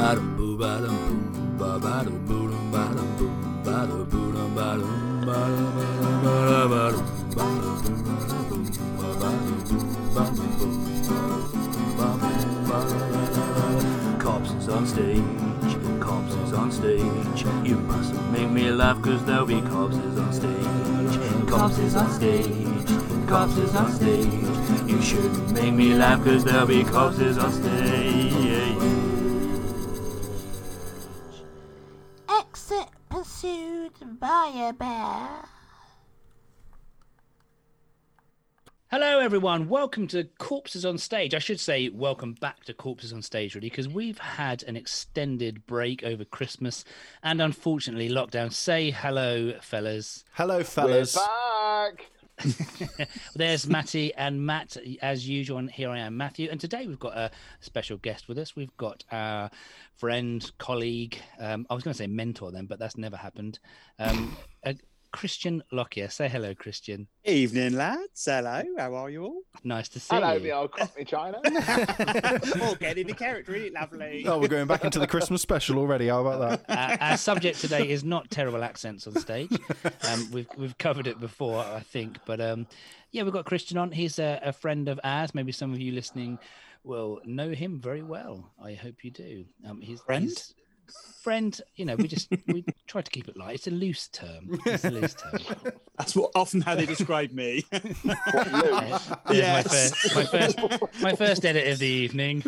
Ba-dum, ba-dum. On stage, corpses on stage. You mustn't make me laugh, cause there'll be corpses on stage. Corpses on stage, corpses on stage. You shouldn't make me laugh, cause there'll be corpses on stage. By a bear. Hello, everyone. Welcome to Corpses on Stage. I should say, welcome back to Corpses on Stage, really, because we've had an extended break over Christmas and unfortunately lockdown. Say hello, fellas. Hello, fellas. back. There's Matty and Matt, as usual. And here I am, Matthew. And today we've got a special guest with us. We've got our friend, colleague. Um, I was going to say mentor then, but that's never happened. Um, Christian Lockyer. Say hello, Christian. Evening, lads. Hello. How are you all? Nice to see you. Hello, you. the old Cockney China. all getting into character, isn't it? Lovely. Oh, we're going back into the Christmas special already. How about that? Uh, our subject today is not terrible accents on stage. Um, we've we've covered it before, I think, but um, yeah, we've got Christian on. He's a, a friend of ours. Maybe some of you listening will know him very well. I hope you do. Um, he's Friend? he's- friend. You know, we just we try to keep it light. It's a loose term. It's a loose term. That's what often how they describe me. what, Lou? Uh, Yes. my, first, my first my first edit of the evening.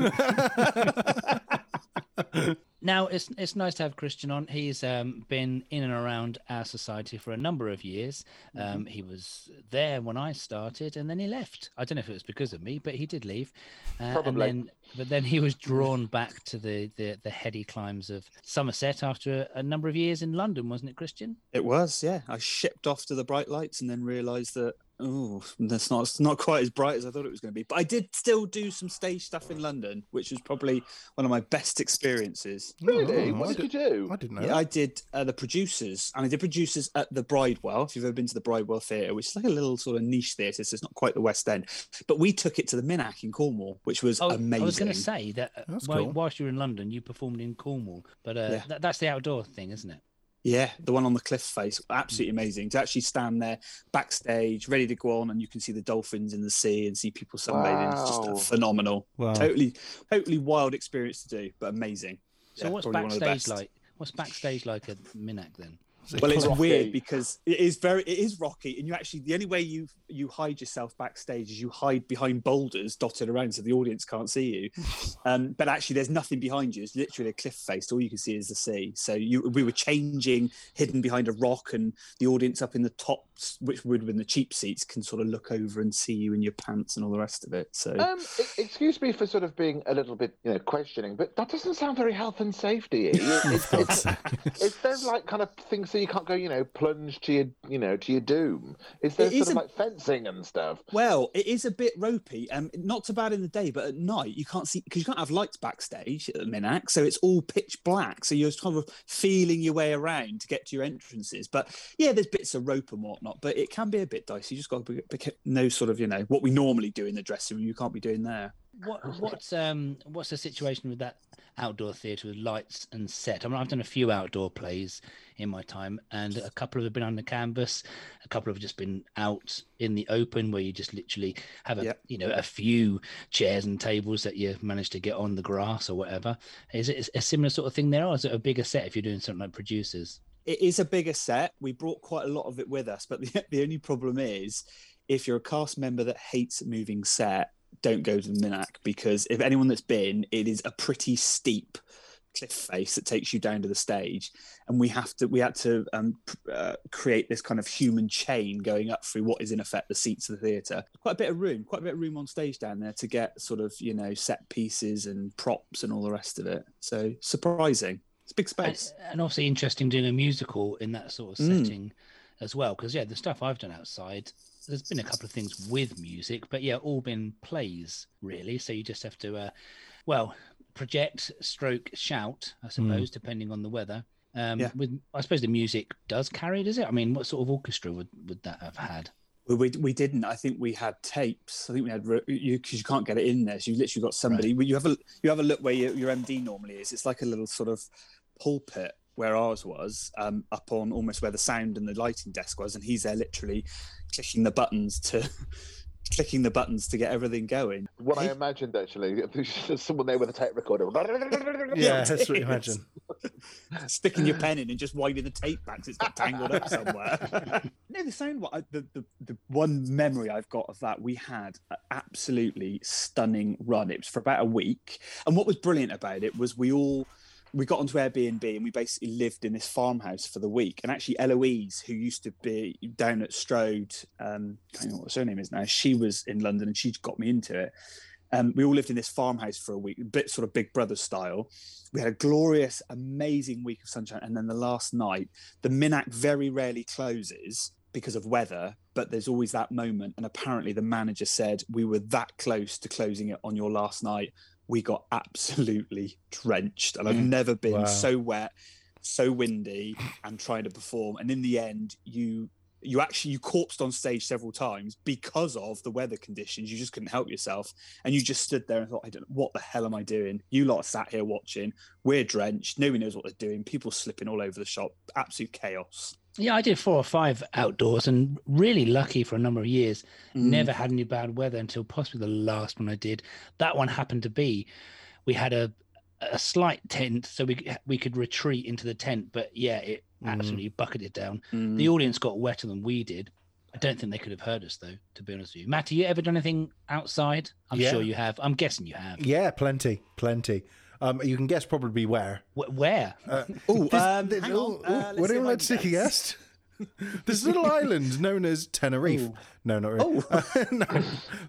Now it's it's nice to have Christian on. He's um, been in and around our society for a number of years. Um, He was there when I started, and then he left. I don't know if it was because of me, but he did leave. Uh, and Probably. then, but then he was drawn back to the, the the heady climbs of Somerset after a, a number of years in London, wasn't it, Christian? it was, yeah. I shipped off to the bright lights and then realised that oh, that's not it's not quite as bright as I thought it was going to be. But I did still do some stage stuff in London, which was probably one of my best experiences. Really? Oh, what I did you do? I didn't know. Yeah. I did uh, the producers, and I did producers at the Bridewell. If you've ever been to the Bridewell Theatre, which is like a little sort of niche theatre, so it's not quite the West End. But we took it to the Minack in Cornwall, which was Oh, amazing. I was going to say that uh, while, cool. whilst you were in London, you performed in Cornwall, but uh, Yeah. that, that's the outdoor thing, isn't it? Yeah, the one on the cliff face, absolutely mm. amazing. To actually stand there backstage, ready to go on, and you can see the dolphins in the sea and see people sunbathing. It's Wow. just phenomenal. Wow. Totally, totally wild experience to do, but amazing. So Yeah, what's probably one of the backstage like? What's backstage like at Minack then? Well, it's Rocky. weird because it is very, it is rocky, and you actually the only way you you hide yourself backstage is you hide behind boulders dotted around so the audience can't see you. Um, but actually, there's nothing behind you. It's literally a cliff face. All you can see is the sea. So you, we were changing, hidden behind a rock, and the audience up in the tops, which would have been the cheap seats, can sort of look over and see you in your pants and all the rest of it. So Um, excuse me for sort of being a little bit, you know, questioning, but that doesn't sound very health and safety. It, it, it's, is there like kind of things so you can't go, you know, plunge to your, you know, to your doom? Is there It sort isn't- of like fencing and stuff? Well, it is a bit ropey. Um, not so bad in the day, but at night you can't see because you can't have lights backstage at the Minack, so it's all pitch black. So you're kind of feeling your way around to get to your entrances. But yeah, there's bits of rope and whatnot, but it can be a bit dicey. You just got to be, be, know sort of you know what we normally do in the dressing room. You can't be doing there. What what's um what's the situation with that outdoor theatre with lights and set? I mean, I've done a few outdoor plays in my time, and a couple have been on the canvas, a couple have just been out in the open, where you just literally have a you know a few chairs and tables that you manage to get on the grass or whatever. Is it a similar sort of thing there, or is it a bigger set if you're doing something like producers? it is a bigger set. We brought quite a lot of it with us, but the, the only problem is if you're a cast member that hates moving set, don't go to the Minack because if anyone that's been, it is a pretty steep cliff face that takes you down to the stage, and we have to we had to um, pr- uh, create this kind of human chain going up through what is in effect the seats of the theatre. Quite a bit of room, quite a bit of room on stage down there to get sort of you know set pieces and props and all the rest of it. So surprising. It's a big space. and obviously interesting doing a musical in that sort of Mm. setting as well. Because yeah, the stuff I've done outside, there's been a couple of things with music, but yeah, all been plays really. So you just have to, uh, well, project, stroke, shout, I suppose, depending on the weather. Um, Yeah. With I suppose the music does carry, does it? I mean, what sort of orchestra would would that have had? Well, we we didn't. I think we had tapes. I think we had ro- you because you can't get it in there. So you literally got somebody. You have a you have a look where your, your MD normally is. It's like a little sort of pulpit where ours was, um, up on almost where the sound and the lighting desk was, and he's there literally clicking the buttons to clicking the buttons to get everything going. What I imagined actually, there's someone there with a tape recorder. Yeah, that's what you imagine. Sticking your pen in and just winding the tape back 'cause it's got tangled up somewhere. no, the sound. The, the the one memory I've got of that, we had an absolutely stunning run. It was for about a week, and what was brilliant about it was we all we got onto Airbnb and we basically lived in this farmhouse for the week. And actually, Eloise, who used to be down at Strode, um, I don't know what her surname is now, she was in London and she got me into it. Um, we all lived in this farmhouse for a week, a bit sort of Big Brother style. We had a glorious, amazing week of sunshine. And then the last night, the Minack very rarely closes because of weather, but there's always that moment. And apparently, the manager said we were that close to closing it on your last night we got absolutely drenched and i've Mm. never been Wow. so wet so windy and trying to perform. And in the end you you actually you corpsed on stage several times because of the weather conditions. You just couldn't help yourself. And you just stood there and thought i don't what the hell am i doing? You lot sat here watching. We're drenched. Nobody knows what they're doing. People slipping all over the shop. Absolute chaos Yeah, I did four or five outdoors and really lucky for a number of years. Mm. Never had any bad weather until possibly the last one I did. That one happened to be we had a a slight tent so we we could retreat into the tent, but yeah, it Mm. absolutely bucketed down. Mm. The audience got wetter than we did. I don't think they could have heard us though, to be honest with you. Matt, have you ever done anything outside? I'm Yeah. sure you have. I'm guessing you have. Yeah, plenty, plenty. Um, you can guess probably where. Wh- Where? Uh, Oh, um, this- hang oh, on. oh, Uh, would anyone like to take a guess. this little island known as Tenerife. Oh. No, not really. no.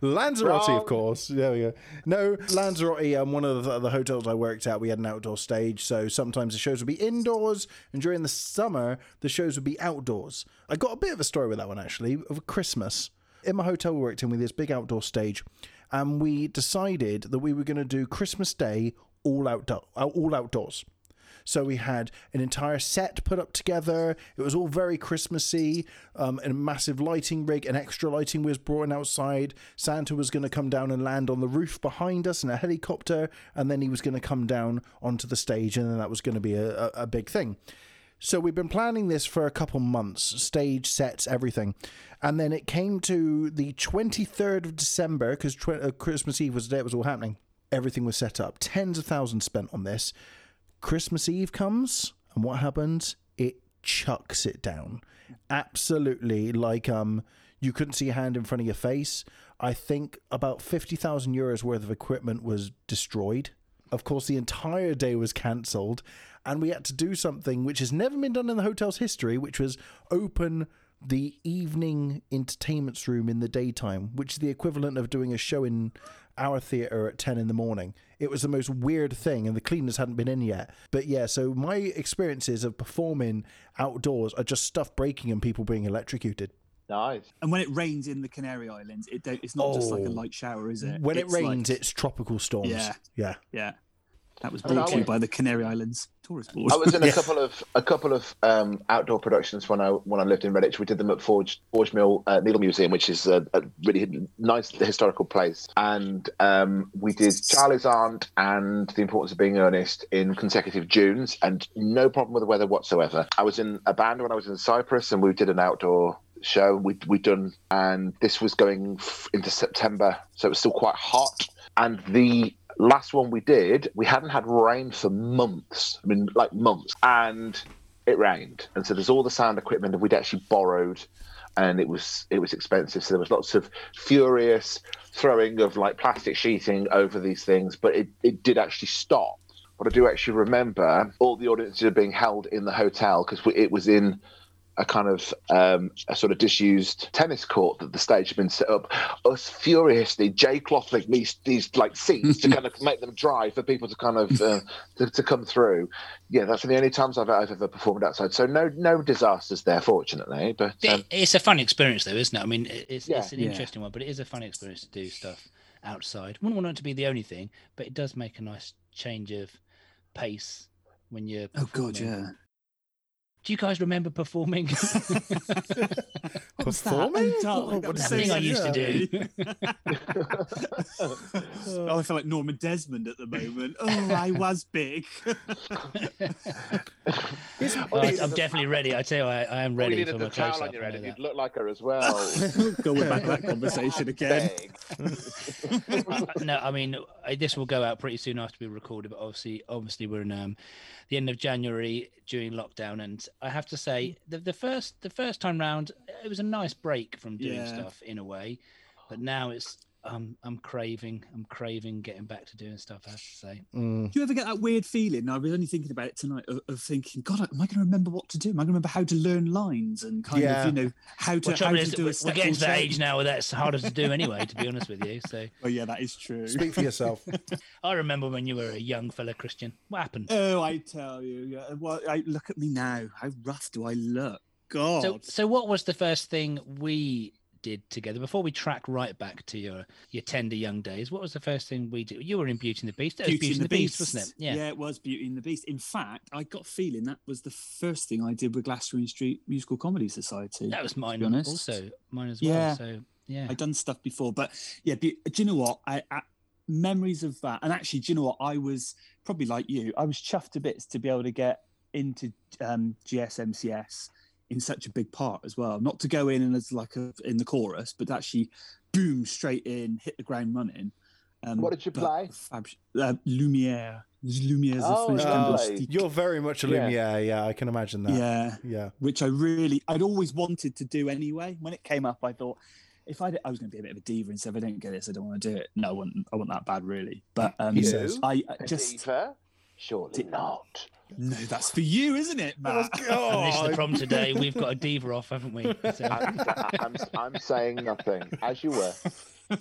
Lanzarote, of course. There we go. No, Lanzarote. Um, one of the, the hotels I worked at, we had an outdoor stage, so sometimes the shows would be indoors, and during the summer, the shows would be outdoors. I got a bit of a story with that one actually of Christmas. In my hotel we worked in with this big outdoor stage, and we decided that we were going to do Christmas Day all outdoor, all outdoors. So we had an entire set put up together. It was all very Christmassy. Um, and a massive lighting rig, and extra lighting was brought in outside. Santa was going to come down and land on the roof behind us in a helicopter, and then he was going to come down onto the stage, and then that was going to be a, a, a big thing. So we've been planning this for a couple months, stage sets, everything, and then it came to the 23rd of December because tw- uh, Christmas Eve was the day it was all happening. Everything was set up, tens of thousands spent on this. Christmas Eve comes, and what happens? It chucks it down. Absolutely, like um, you couldn't see a hand in front of your face. I think about fifty thousand euros worth of equipment was destroyed. Of course, the entire day was cancelled, and we had to do something which has never been done in the hotel's history, which was open the evening entertainments room in the daytime, which is the equivalent of doing a show in our theatre at 10 in the morning. It was the most weird thing, and the cleaners hadn't been in yet. But yeah, so my experiences of performing outdoors are just stuff breaking and people being electrocuted. Nice. And when it rains in the Canary Islands, it don't, it's not just like a Oh. light shower, is it? When it rains, like- it's tropical storms. Yeah. Yeah. yeah. That was I mean, brought I to you was- by the Canary Islands Tourist Board. I was in a couple of a couple of um, outdoor productions when I when I lived in Redditch. We did them at Forge Forge Mill uh, Needle Museum, which is a, a really nice historical place. And um, we did Charley's Aunt and The Importance of Being Earnest in consecutive Junes, and no problem with the weather whatsoever. I was in a band when I was in Cyprus, and we did an outdoor show we we done, and this was going f- into September, so it was still quite hot. And the last one we did, we hadn't had rain for months. I mean, like months, and it rained, and so there's all the sound equipment that we'd actually borrowed, and it was it was expensive. So there was lots of furious throwing of like plastic sheeting over these things, but it, it did actually stop. But I do actually remember all the audiences being held in the hotel because it was in a kind of um, a sort of disused tennis court that the stage had been set up. Us furiously J clothing these these like seats to kind of make them dry for people to kind of uh, to, to come through. Yeah, that's the only times I've, I've ever performed outside. So no no disasters there, fortunately. But um, it's a fun experience, though, isn't it? I mean, it's, Yeah. it's an Yeah. interesting one, but it is a fun experience to do stuff outside. Wouldn't want it to be the only thing, but it does make a nice change of pace when you're. oh God, yeah. Do you guys remember performing? Performing? darling, What- that what that thing I this? used to do. oh, I feel like Norma Desmond at the moment. Oh, I was big. It's- Oh, I- I'm definitely ready. I tell you, I, I am All ready you for needed my the towel on your head and you'd look like her as well. Going back to that conversation again. No, I mean I- this will go out pretty soon after we recorded, but obviously, obviously we're in um, the end of January during lockdown, and I have to say the, the first the first time round it was a nice break from doing Yeah. stuff in a way, but now it's um, I'm craving I'm craving getting back to doing stuff. I have to say. Mm. Do you ever get that weird feeling? I was only thinking about it tonight of, of thinking, God, am I going to remember what to do? Am I going to remember how to learn lines and kind Yeah. of, you know, how to, Well, how trouble to is, do a we're getting to that age now where that's harder to do anyway. To be honest with you, so Oh, yeah, that is true. Speak for yourself. I remember when you were a young fella, Christian. What happened? Oh, I tell you. Yeah. Well, I, look at me now. How rough do I look? God. So, so what was the first thing we did together before we track right back to your your tender young days? What was the first thing we did? You were in Beauty and the Beast. That was Beauty, and the Beast, wasn't it? Yeah. Yeah, it was Beauty and the Beast. In fact, I got feeling that was the first thing I did with Glastonbury Street Musical Comedy Society. that was mine. Also, mine as well. Yeah. So yeah, I'd done stuff before, but yeah, be, do you know what? I, I memories of that, and actually, do you know what? I was probably like you. I was chuffed to bits to be able to get into um, GSMCS in such a big part as well. Not to go in and as like a, in the chorus, but actually, boom, straight in, hit the ground running. Um, What did you play? Fab, uh, Lumiere. Lumiere's Oh, French no. band of Lovely. stick. You're very much a Lumiere. Yeah, I can imagine that. Yeah, Yeah. which I really, I'd always wanted to do anyway. When it came up, I thought if I, did, I was going to be a bit of a diva and say if I don't get this, I don't want to do it. No, I want, I want that bad, really. But um, He You? says. I I A just diva? Surely not. no, that's for you, isn't it, Matt? and this is the Oh, problem today. We've got a diva off, haven't we? So, I'm, I'm, I'm saying nothing, as you were.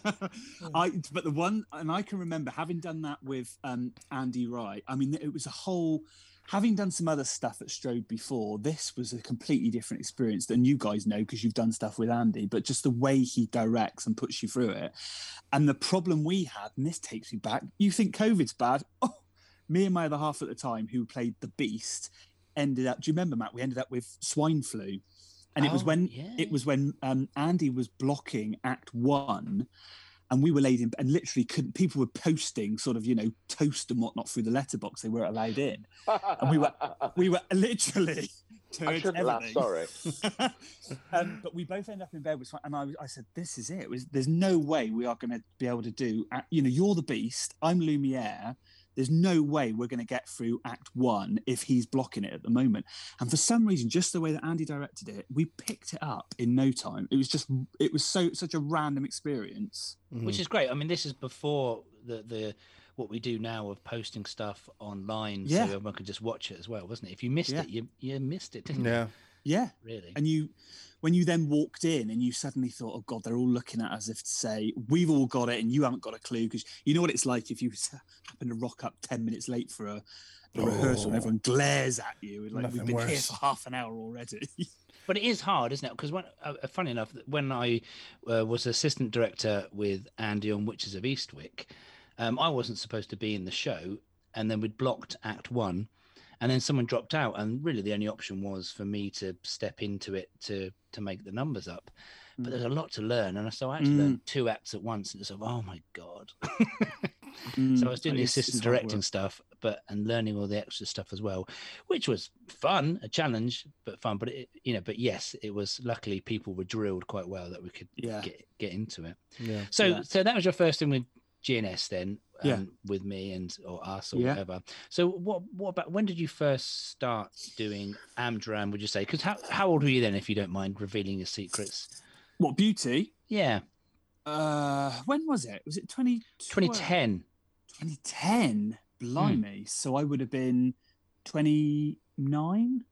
I but the one and I can remember having done that with um, Andy Wright. I mean, it was a whole. Having done some other stuff at Strode before, this was a completely different experience than you guys know because you've done stuff with Andy. But just the way he directs and puts you through it, and the problem we had, and this takes me back. You think COVID's bad? Oh, me and my other half at the time, who played the Beast, ended up. Do you remember, Matt? We ended up with swine flu, and it was Oh, when yeah. it was when um, Andy was blocking Act One, and we were laid in, and literally couldn't. People were posting sort of you know toast and whatnot through the letterbox. They weren't allowed in. And we were- We were literally. I shouldn't laugh, everything. sorry. um, but we both end up in bed with, and I, I said, "This is it. it was, there's no way we are going to be able to do. uh, You know, you're the Beast. I'm Lumiere. There's no way we're going to get through Act One if he's blocking it at the moment. And for some reason, just the way that Andy directed it, we picked it up in no time. It was just, it was so such a random experience. Mm-hmm. which is great. I mean, this is before the the what we do now of posting stuff online, Yeah. so everyone can just watch it as well, wasn't it? If you missed Yeah. it, you you missed it, didn't you? Yeah. Yeah. Really? and you when you then walked in and you suddenly thought oh god they're all looking at us as if to say we've all got it and you haven't got a clue because you know what it's like if you happen to rock up 10 minutes late for a, a rehearsal and Oh. everyone glares at you like Nothing we've been here for half an hour already But it is hard, isn't it? Because when, uh, uh, funny enough, when I uh, was assistant director with Andy on Witches of Eastwick, um, I wasn't supposed to be in the show, and then we'd blocked Act One, and then someone dropped out, and really the only option was for me to step into it to to make the numbers up. But Mm. there's a lot to learn, and so I to Mm. learn two acts at once, and it's like, oh my god. Mm, so I was doing the assistant directing stuff, but and learning all the extra stuff as well, which was fun, a challenge, but fun. But it, you know, but yes, it was. Luckily, people were drilled quite well that we could Yeah. get get into it. Yeah. So, Yeah. so that was your first thing with GNS then, um, Yeah. with me and or us or Yeah. whatever. So, what what about when did you first start doing Amdram? Would you say? Because how how old were you then, if you don't mind revealing your secrets? what beauty Yeah, uh when was it was it 20 2010. 2010 Hmm. blimey so i would have been 29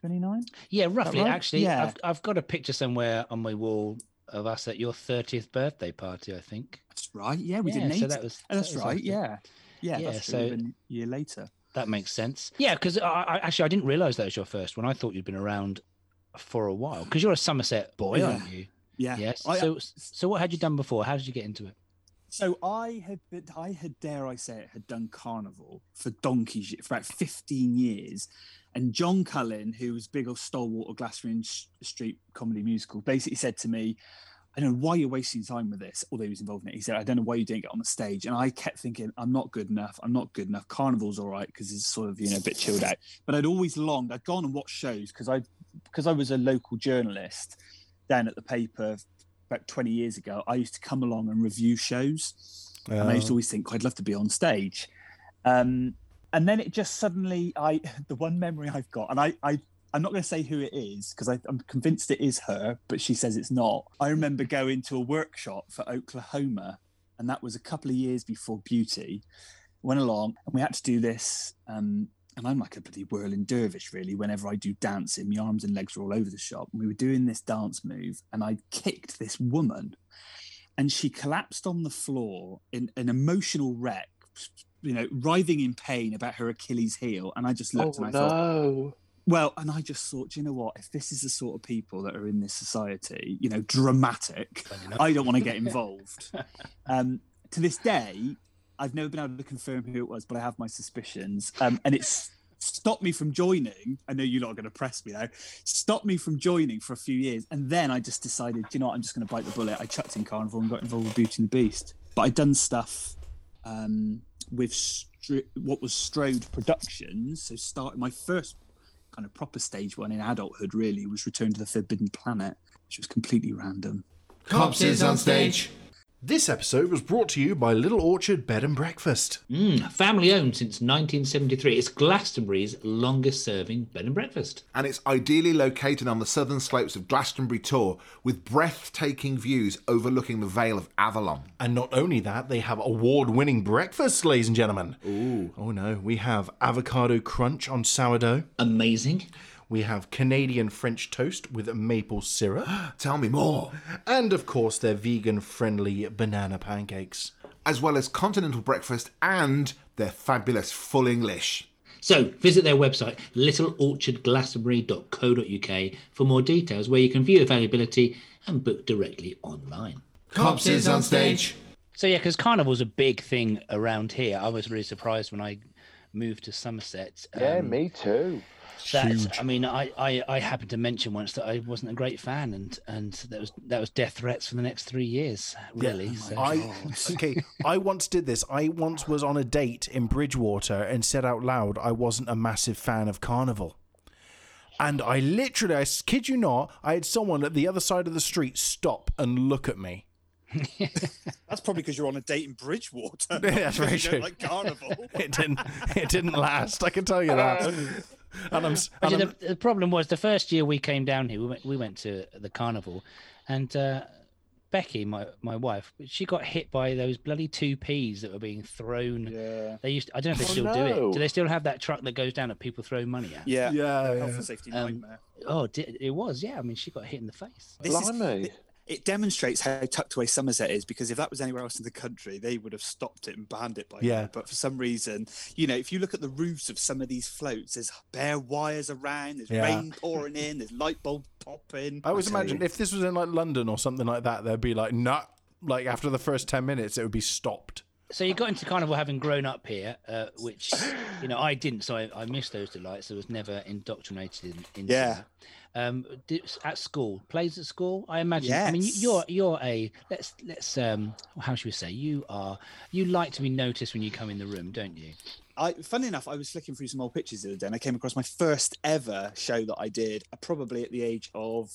29 Yeah, roughly. right? Actually, Yeah. I've I've got a picture somewhere on my wall of us at your 30th birthday party. I think. that's right yeah we yeah, did so that was Oh, that's that was right. Yeah. Yeah. Yeah, that's so- year later. That makes sense. Yeah, because I, I actually I didn't realise that was your first one. I thought you'd been around for a while because you're a Somerset boy, Yeah. aren't you? Yeah. Yes. I- so uh, so what had you done before? How did you get into it? So I had, I had, dare I say it, had done carnival for donkeys for about fifteen years, and John Cullen, who was big old stalwart of Glastonbury Street comedy musical, basically said to me, "I don't know why you're wasting time with this." Although he was involved in it, he said, "I don't know why you didn't get on the stage." And I kept thinking, "I'm not good enough. I'm not good enough. Carnival's all right because it's sort of you know a bit chilled out." But I'd always longed. I'd gone and watched shows because I because I was a local journalist down at the paper about 20 years ago, I used to come along and review shows. And I used to Oh. always think, I'd love to be on stage. Um, and then it just suddenly, I the one memory I've got, and I, I I'm not going to say who it is because I'm convinced it is her, but she says it's not. I remember going to a workshop for Oklahoma, and that was a couple of years before Beauty. Went along, and we had to do this. Um, and I'm like a bloody whirling dervish, really. Whenever I do dancing, my arms and legs are all over the shop. And we were doing this dance move, and I kicked this woman, and she collapsed on the floor in an emotional wreck, you know, writhing in pain about her Achilles heel. And I just Oh looked and I thought, no! well, and I just thought, "Do you know what? If this is the sort of people that are in this society, you know, dramatic, I don't want to get involved. um, to this day, I've never been able to confirm who it was, but I have my suspicions. Um, and it's stopped me from joining. I know you're not going to press me now. Stopped me from joining for a few years. And then I just decided, you know what? I'm just going to bite the bullet. I chucked in Carnival and got involved with Beauty and the Beast. But I'd done stuff um, with what was Strode Productions. So, start my first kind of proper stage one in adulthood really was Return to the Forbidden Planet, which was completely random. Cops is on stage. This episode was brought to you by Little Orchard Bed and Breakfast. Mm, family owned since 1973. It's Glastonbury's longest serving bed and breakfast. and it's ideally located on the southern slopes of Glastonbury Tor with breathtaking views overlooking the Vale of Avalon. And not only that, they have award winning breakfasts, ladies and gentlemen. Ooh. Oh no, we have avocado crunch on sourdough. Amazing. We have Canadian French toast with maple syrup. Tell me more. and of course, their vegan friendly banana pancakes. As well as continental breakfast and their fabulous full English. So visit their website, littleorchardglastonbury.co.uk for more details where you can view availability and book directly online. Cops is on stage. So yeah, because carnival's a big thing around here. I was really surprised when I moved to Somerset. Yeah, um, me too. That I mean, I, I I happened to mention once that I wasn't a great fan, and and that was that was death threats for the next three years, really. so. I oh okay. I once did this. I once was on a date in Bridgwater and said out loud I wasn't a massive fan of Carnival. And I literally, I kid you not, I had someone at the other side of the street stop and look at me. That's probably because you're on a date in Bridgwater. That's very true. Like carnival. It didn't. It didn't last. I can tell you that. Uh, And I'm. and I'm- the, the problem was the first year we came down here, we went, we went to the carnival, and uh, Becky, my my wife, she got hit by those bloody two Ps that were being thrown. Yeah. They used. I don't know if they Oh, still do it. Do they still have that truck that goes down that people throw money at? Yeah. Yeah, Health yeah. and safety Um, nightmare. Oh, it was. Yeah, I mean, she got hit in the face. This is- Blimey. it, it demonstrates how tucked away Somerset is because if that was anywhere else in the country, they would have stopped it and banned it by Yeah. now. But for some reason, you know, if you look at the roofs of some of these floats, there's bare wires around, there's Yeah. rain pouring in, there's light bulbs popping. I always imagine if this was in like London or something like that, they'd be like, nah. Like after the first ten minutes, it would be stopped. So you got into carnival having grown up here, uh, which you know I didn't. So I, I missed those delights. I was never indoctrinated in. into Yeah. Um, at school, plays at school. I imagine. Yes. I mean, you're you're a let's let's um how should we say you are you like to be noticed when you come in the room, don't you? I, funny enough, I was flicking through some old pictures the other day, and I came across my first ever show that I did, uh, probably at the age of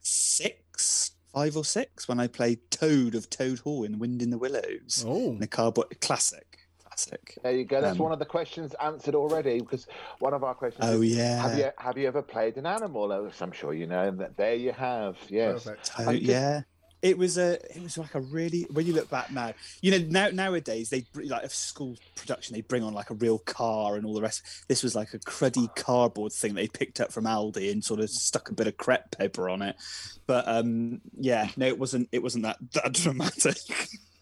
six, five or six, when I played Toad of Toad Hall in Wind in the Willows. Oh, In a cardboard classic, classic. There you go. That's Um, one of the questions answered already because one of our questions. Oh is, yeah, Have you have you ever played an animal? Oh, I'm sure you know. And there you have. Yes. perfect. Oh, I did- yeah. It was a. It was like a really. When you look back now, you know now nowadays they like a school production. They bring on like a real car and all the rest. This was like a cruddy cardboard thing they picked up from Aldi and sort of stuck a bit of crepe paper on it. But um, yeah, no, it wasn't. It wasn't that that dramatic.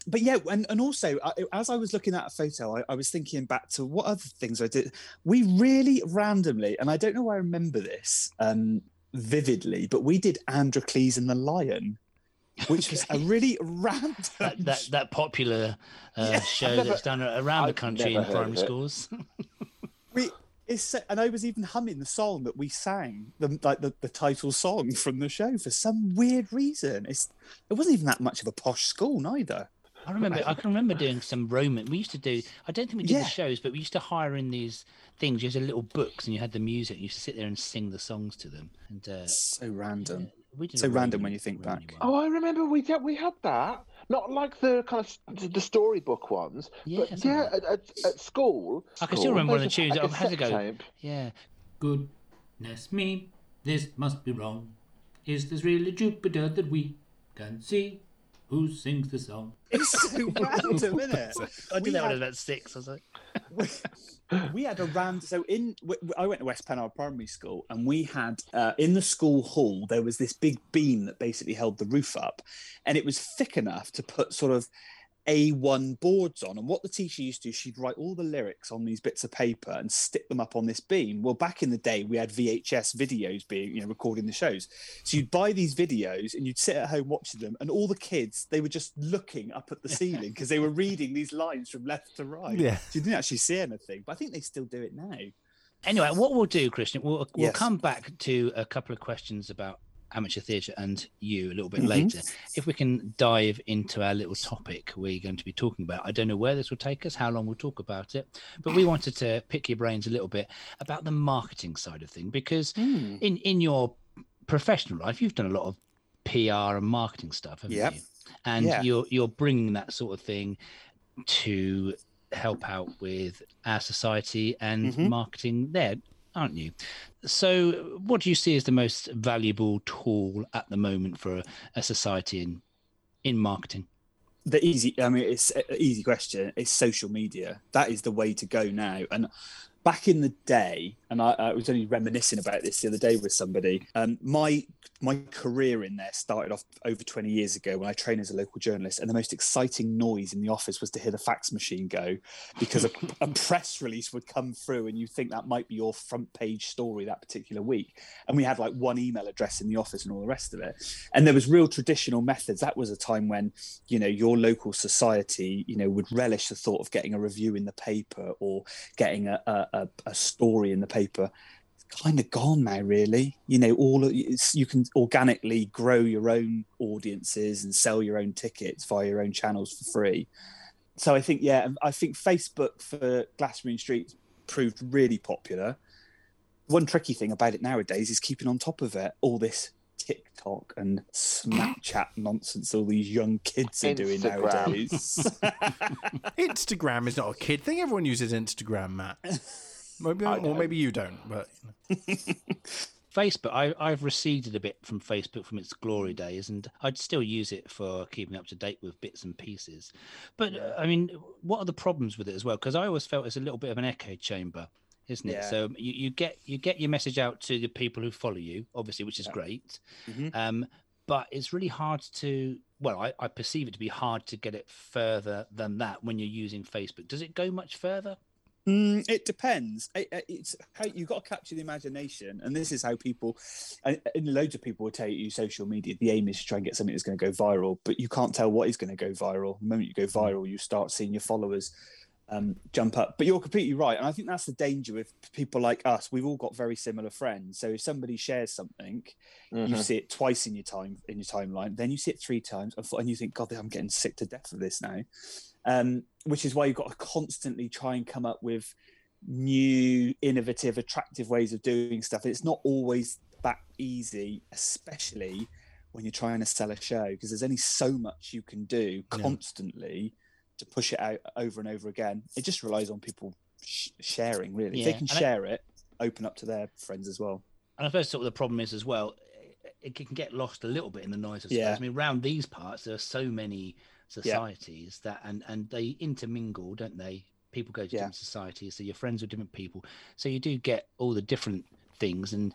But yeah, and, and also I, as I was looking at a photo, I, I was thinking back to what other things I did. We really randomly, and I don't know why I remember this um, vividly, but we did Androcles and the Lion which was a really random. that, that that popular uh, show never- that's done around the I've country in primary schools. we, it's, and I was even humming the song that we sang, the like the, the title song from the show for some weird reason. It's it wasn't even that much of a posh school neither. I remember. I can remember doing some Roman. We used to do. I don't think we did Yeah. the shows, but we used to hire in these things. You had little books, and you had the music. You used to sit there and sing the songs to them. And uh, So random. We did So a random when you think back. one. Oh, I remember we did, we had that. Not like the kind of the storybook ones, Yeah, but yeah, at, at, at school. I can still remember one of the a- tunes. a I had to go. tape. Yeah, Goodness me, this must be wrong. Is this really Jupiter that we can see? Who sings the song? It's so random, isn't it? I did We that when I was about six. I was like, we had a random. So in w- w- I went to West Pennard Primary School, and we had uh, in the school hall there was this big beam that basically held the roof up, and it was thick enough to put sort of A1 boards on. And what the teacher used to do, she'd write all the lyrics on these bits of paper and stick them up on this beam. Well, back in the day, we had VHS videos being, you know, recording the shows. So you'd buy these videos and you'd sit at home watching them, and all the kids, they were just looking up at the ceiling because they were reading these lines from left to right. Yeah. So you didn't actually see anything, but I think they still do it now. anyway, what we'll do, Christian, we'll we'll Yes. come back to a couple of questions about amateur theatre and you a little bit Mhm. later. If we can dive into our little topic we're going to be talking about. I don't know where this will take us, how long we'll talk about it, but we wanted to pick your brains a little bit about the marketing side of thing because Hmm. in in your professional life, you've done a lot of PR and marketing stuff, haven't Yep. you? And Yeah. you're you're bringing that sort of thing to help out with our society and Mhm. marketing there, aren't you? So, what do you see as the most valuable tool at the moment for a, a society in in marketing? the easy i mean it's an easy question it's social media that is the way to go now and back in the day and i, I was only reminiscing about this the other day with somebody um, my my career in there started off over 20 years ago when i trained as a local journalist and the most exciting noise in the office was to hear the fax machine go because a, a press release would come through and you think that might be your front page story that particular week. And we had like one email address in the office and all the rest of it. And there was real traditional methods. That was a time when you know your local society you know would relish the thought of getting a review in the paper or getting a, a, a, a story in the paper it's kind of gone now really. You know all you can organically grow your own audiences and sell your own tickets via your own channels for free. So i think yeah i think facebook for glastonbury street proved really popular. One tricky thing about it nowadays is keeping on top of it all this TikTok and Snapchat nonsense all these young kids are doing Instagram. nowadays. Instagram is not a kid thing. Everyone uses Instagram, Matt. Maybe, I or don't. maybe you don't, but Facebook, I, I've receded a bit from Facebook from its glory days, and I'd still use it for keeping up to date with bits and pieces. But uh, I mean, what are the problems with it as well? Because I always felt it's a little bit of an echo chamber, isn't it? Yeah. So you, you get you get your message out to the people who follow you, obviously, which is Yeah. great. Mhm. Um, but it's really hard to well, I, I perceive it to be hard to get it further than that when you're using Facebook. Does it go much further? Mm, it depends. It- it- It's how you've got to capture the imagination, and this is how people, and, and loads of people will tell you social media. The aim is to try and get something that's going to go viral, but you can't tell what is going to go viral. The moment you go viral, you start seeing your followers um, jump up. But you're completely right, and I think that's the danger with people like us. We've all got very similar friends, so if somebody shares something, you Mhm. see it twice in your time in your timeline, then you see it three times, and and you think, God, I'm getting sick to death of this now. Um, which is why you've got to constantly try and come up with new, innovative, attractive ways of doing stuff. It's not always that easy, especially when you're trying to sell a show, because there's only so much you can do constantly to push it out over and over again. It just relies on people sh- sharing, really. If they can and I- share it, open up to their friends as well. And I suppose sort of the problem is as well, it can get lost a little bit in the noise. I suppose. Yeah. I mean, around these parts, there are so many societies that, and and they intermingle, don't they? People go to Yeah. different societies, so you're friends with different people. So you do get all the different things, and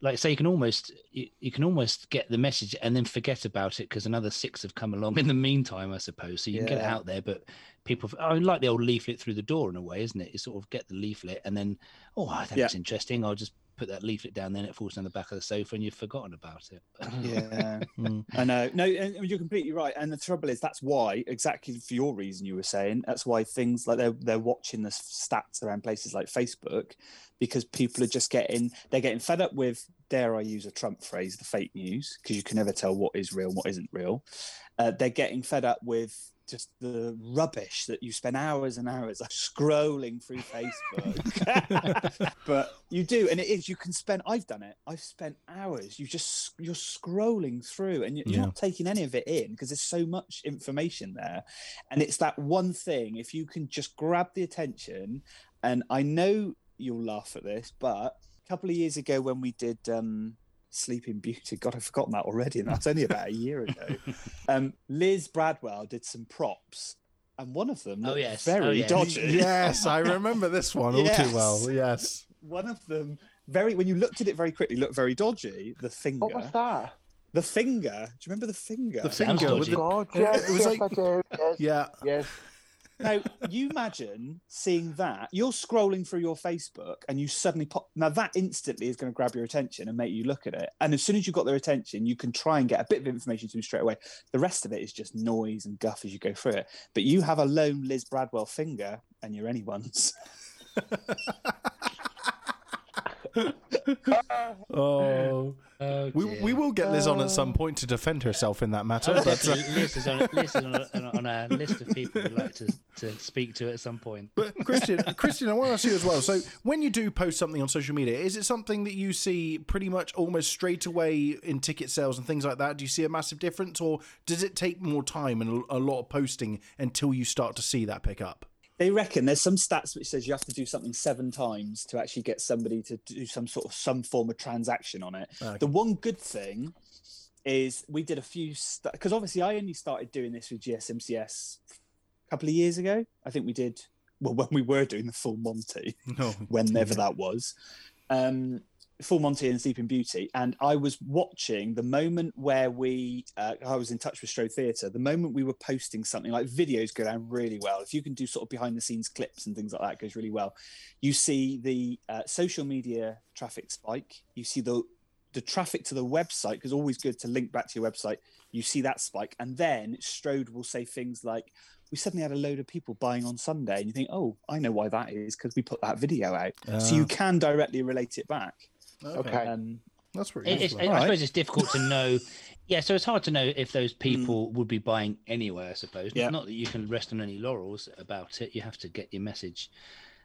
like say, you can almost you, you can almost get the message and then forget about it because another six have come along in the meantime, I suppose. So you can get it out there, but people, I mean, like the old leaflet through the door in a way, isn't it? You sort of get the leaflet and then, oh, that Yeah. looks interesting. I'll just put that leaflet down, then it falls down the back of the sofa and you've forgotten about it. Yeah, Mm. I know. No, and and you're completely right. And the trouble is, that's why exactly for your reason you were saying. That's why things like they're they're watching the stats around places like Facebook because people are just getting they're getting fed up with dare I use a Trump phrase, the fake news, because you can never tell what is real and what isn't real. Uh, they're getting fed up with just the rubbish that you spend hours and hours like, scrolling through Facebook. but you do, and it is. You can spend. I've done it. I've spent hours. You just you're scrolling through, and you're, you're Yeah. not taking any of it in because there's so much information there. And it's that one thing. If you can just grab the attention, and I know you'll laugh at this, but a couple of years ago when we did. um Sleeping Beauty. God, I've forgotten that already, and that's only about a year ago. Um, Liz Bradwell did some props, and one of them Oh, yes. very Oh, yes. dodgy. yes, I remember this one all Yes. too well. Yes. One of them, very when you looked at it very quickly, looked very dodgy. The finger, What was that? the finger. Do you remember the finger? The Sounds finger with dodgy. the, God, yes, it was yes, like- I do. Yes, yeah. yes. Now, you imagine seeing that. You're scrolling through your Facebook and you suddenly pop. Now, that instantly is going to grab your attention and make you look at it. And as soon as you've got their attention, you can try and get a bit of information to them straight away. The rest of it is just noise and guff as you go through it. But you have a lone Liz Bradwell finger and you're anyone's. Oh, Oh, we, we will get Liz on at some point to defend herself in that matter. Oh, But uh. Liz is, on, Liz is on, a, on, a, on a list of people we'd like to, to speak to at some point. But Christian, Christian, I want to ask you as well. So, when you do post something on social media, is it something that you see pretty much almost straight away in ticket sales and things like that? Do you see a massive difference, or does it take more time and a a lot of posting until you start to see that pick up? They reckon there's some stats which says you have to do something seven times to actually get somebody to do some sort of some form of transaction on it. Okay. The one good thing is we did a few because obviously I only started doing this with GSMCS a couple of years ago. I think we did well when we were doing the full Monty, No, whenever that was. Um, Full Monty and Sleeping Beauty, and I was watching the moment where we, uh, I was in touch with Strode Theatre. The moment we were posting something like videos go down really well. If you can do sort of behind the scenes clips and things like that, goes really well. You see the uh, social media traffic spike. You see the the traffic to the website because always good to link back to your website. You see that spike, and then Strode will say things like, "We suddenly had a load of people buying on Sunday," and you think, "Oh, I know why that is because we put that video out." so Ah. you can directly relate it back. Okay. Um, that's pretty. It- it's, useful. I Alright. suppose it's difficult to know. Yeah, so it's hard to know if those people would be buying anywhere. I suppose. Yeah. Not that you can rest on any laurels about it. You have to get your message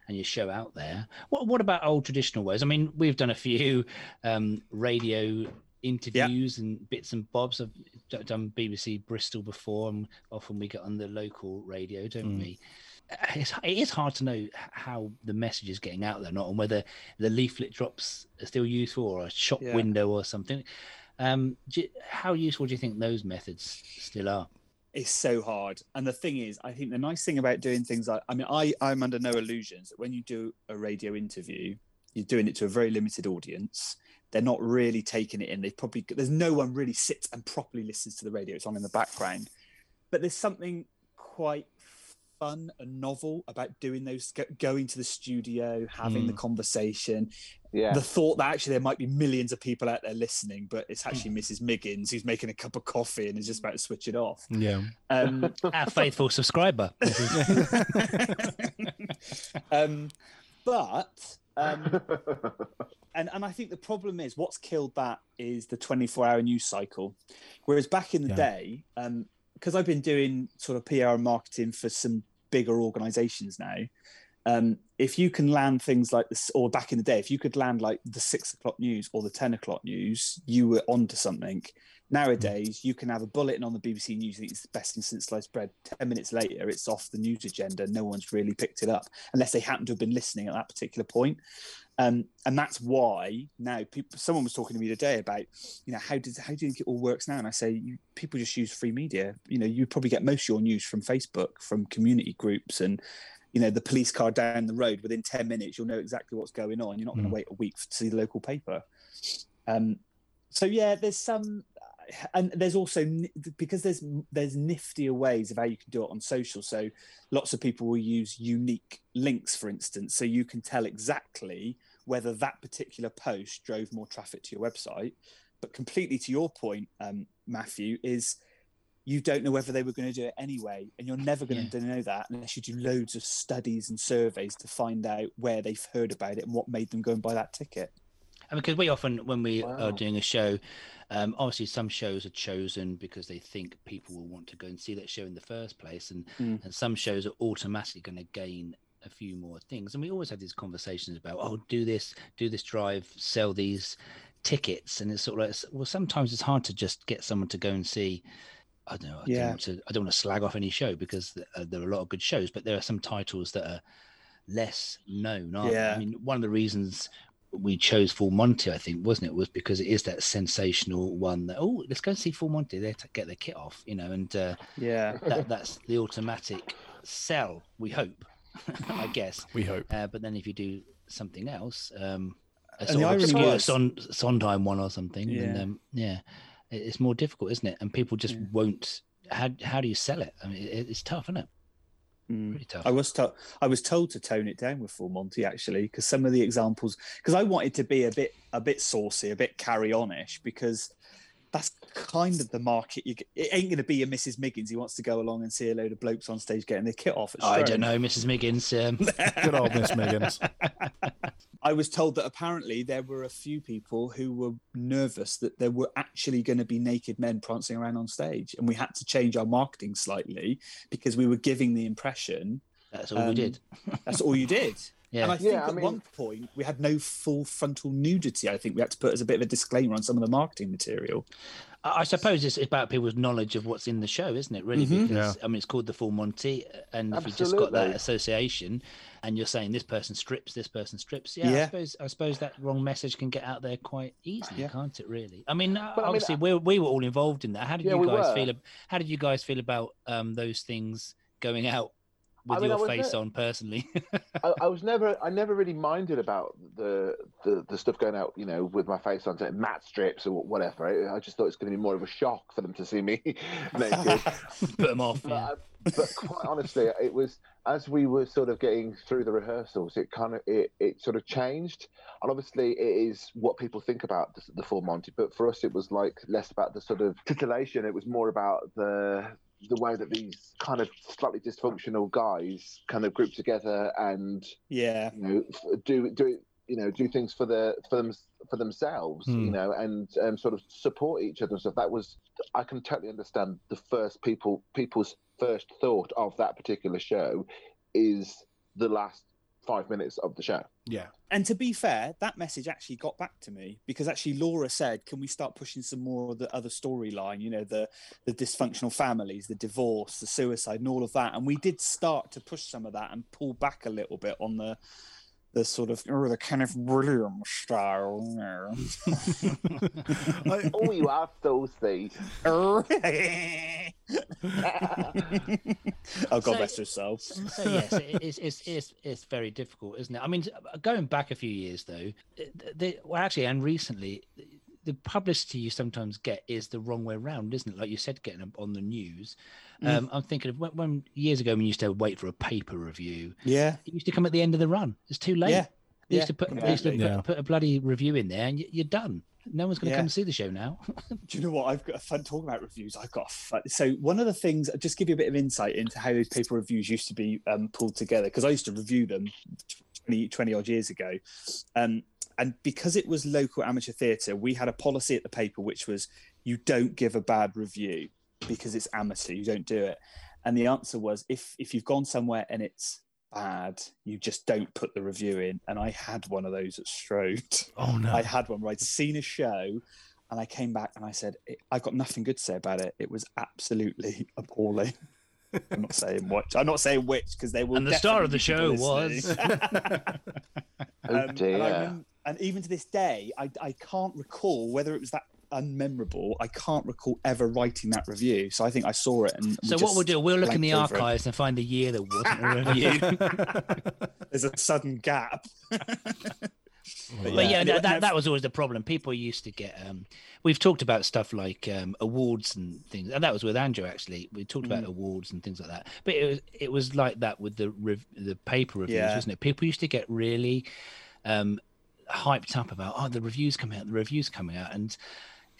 and your show out there. What What about old traditional ways? I mean, we've done a few um, radio interviews and bits and bobs. I've done BBC Bristol before, and often we get on the local radio, don't Mm. we? Uh, It's, it is hard to know how the message is getting out there, not and whether the leaflet drops are still useful or a shop Yeah. window or something. Um, you- how useful do you think those methods still are? it's so hard. And the thing is, I think the nice thing about doing things like, I mean, I, I'm under no illusions that when you do a radio interview, you're doing it to a very limited audience. They're not really taking it in. They probably, there's no one really sits and properly listens to the radio. It's on in the background. But there's something quite fun and novel about doing those, going to the studio, having the conversation, Yeah. the thought that actually there might be millions of people out there listening, but it's actually Mrs. Miggins who's making a cup of coffee and is just about to switch it off. yeah. Um, Our faithful subscriber. um, but um, and and I think the problem is what's killed that is the 24 hour news cycle. Whereas back in the Yeah. day, um, because I've been doing sort of PR and marketing for some bigger organizations now. Um, if you can land things like this, or back in the day, if you could land like the six o'clock news or the 10 o'clock news, you were onto something. Nowadays, you can have a bulletin on the BBC News, think it's the best thing since sliced bread. 10 minutes later, it's off the news agenda. No one's really picked it up unless they happen to have been listening at that particular point. Um, and that's why now people. Someone was talking to me today about, you know, how does how do you think it all works now? And I say, you, people just use free media. You know, you probably get most of your news from Facebook, from community groups, and you know, the police car down the road. Within ten minutes, you'll know exactly what's going on. You're not going to Mm. wait a week to see the local paper. Um, so yeah, there's some, and there's also because there's there's niftier ways of how you can do it on social. So lots of people will use unique links, for instance, so you can tell exactly whether that particular post drove more traffic to your website. But completely to your point, um, Matthew, is you don't know whether they were going to do it anyway, and you're never going Yeah. to know that unless you do loads of studies and surveys to find out where they've heard about it and what made them go and buy that ticket. I mean, because we often, when we are doing a show, um, obviously some shows are chosen because they think people will want to go and see that show in the first place, and Mm. and some shows are automatically going to gain a few more things. And we always have these conversations about, oh, do this, do this drive, sell these tickets, and it's sort of like, well, sometimes it's hard to just get someone to go and see. I don't know. I Yeah. don't want to. I don't want to slag off any show because uh, there are a lot of good shows, but there are some titles that are less known. Aren't? Yeah. I mean, one of the reasons we chose Full Monty, I think, wasn't it? Was because it is that sensational one that oh, let's go and see Full Monty. They t- get their kit off, you know, and uh, Yeah. that that's the automatic sell. We hope, I guess. We hope. Uh, but then if you do something else, um, a And sort the of irony obscure was- Son- Sondheim one or something, then Yeah. um, yeah, it's more difficult, isn't it? And people just Yeah. won't. How how do you sell it? I mean, it, it's tough, isn't it? Mm. I was told I was told to tone it down with Full Monty actually because some of the examples because I wanted to be a bit a bit saucy, a bit carry on-ish because that's kind of the market. You get, it ain't going to be a Mrs. Miggins. He wants to go along and see a load of blokes on stage getting their kit off. At I don't know, Mrs. Miggins. Um, Good old Miss Miggins. I was told that apparently there were a few people who were nervous that there were actually going to be naked men prancing around on stage, and we had to change our marketing slightly because we were giving the impression that's all we Um, did. that's all you did. Yeah. And I think Yeah, I at mean- one point we had no full frontal nudity. I think we had to put as a bit of a disclaimer on some of the marketing material. I I suppose it's about people's knowledge of what's in the show, isn't it? Really, Mhm. because I mean, it's called the Full Monty, and if you just got that association, and you're saying this person strips, this person strips, yeah, I suppose I suppose that wrong message can get out there quite easily, Yeah. can't it? Really, I mean, uh, But I mean, obviously we we were all involved in that. How did Yeah, you guys were. feel? How did you guys feel about um, those things going out with I mean, your face there- on personally? I, I was never, I never really minded about the, the the stuff going out, you know, with my face on, say, mat strips or whatever. I, I just thought it's going to be more of a shock for them to see me naked. Put them off. But, Yeah. Uh, but quite honestly, it was as we were sort of getting through the rehearsals, it kind of it, it sort of changed. And obviously, it is what people think about the, the full Monty. But for us, it was like less about the sort of titillation. It was more about the the way that these kind of slightly dysfunctional guys kind of group together and Yeah, you know do do you know do things for the for them for themselves Hmm. you know and um, sort of support each other and stuff that was i can totally understand the first people people's first thought of that particular show is the last five minutes of the show Yeah. and to be fair, that message actually got back to me because actually Laura said, "Can we start pushing some more of the other storyline? You know, the the dysfunctional families, the divorce, the suicide, and all of that." And we did start to push some of that and pull back a little bit on the the sort of or the Kenneth Williams style. you know. I, oh you are saucy oh God So- bless her soul. so yes, it, it's, it's it's it's very difficult, isn't it? I mean, going back a few years though, the, the, well, actually, and recently, the publicity you sometimes get is the wrong way around, isn't it? Like you said, getting up on the news. Mm. Um, I'm thinking of when, when years ago when you used to wait for a paper review. Yeah, It used to come at the end of the run. It's too late. yeah, They used yeah, to put they used to put. Yeah. put a bloody review in there, and you, you're done. No one's going to Yeah. come see the show now. Do you know what? I've got a fun talking about reviews. I've got a fun. So one of the things, I'll just give you a bit of insight into how those paper reviews used to be um, pulled together because I used to review them 20, 20 odd years ago. Um, and because it was local amateur theatre, we had a policy at the paper which was you don't give a bad review because it's amateur. You don't do it. And the answer was if if you've gone somewhere and it's bad, you just don't put the review in. And I had one of those at Strode. oh no. I had one where I'd seen a show and I came back and I said, I've got nothing good to say about it. It was absolutely appalling. I'm not saying which. I'm not saying which because they will. And the star of the show was. people listening. oh Um, dear and, I and even to this day, I, I can't recall whether it was that unmemorable. I can't recall ever writing that review. So I think I saw it. And we so what we'll do, we'll look in the blanked over it. archives and find the year that wasn't a review. There's a sudden gap. But Yeah. yeah, And that, that, that was always the problem. People used to get. Um, we've talked about stuff like um, awards and things, and that was with Andrew actually. We talked about Mm. awards and things like that. But it was it was like that with the rev- the paper reviews, Yeah. wasn't it? People used to get really. Um, hyped up about oh the reviews coming out, the reviews coming out, and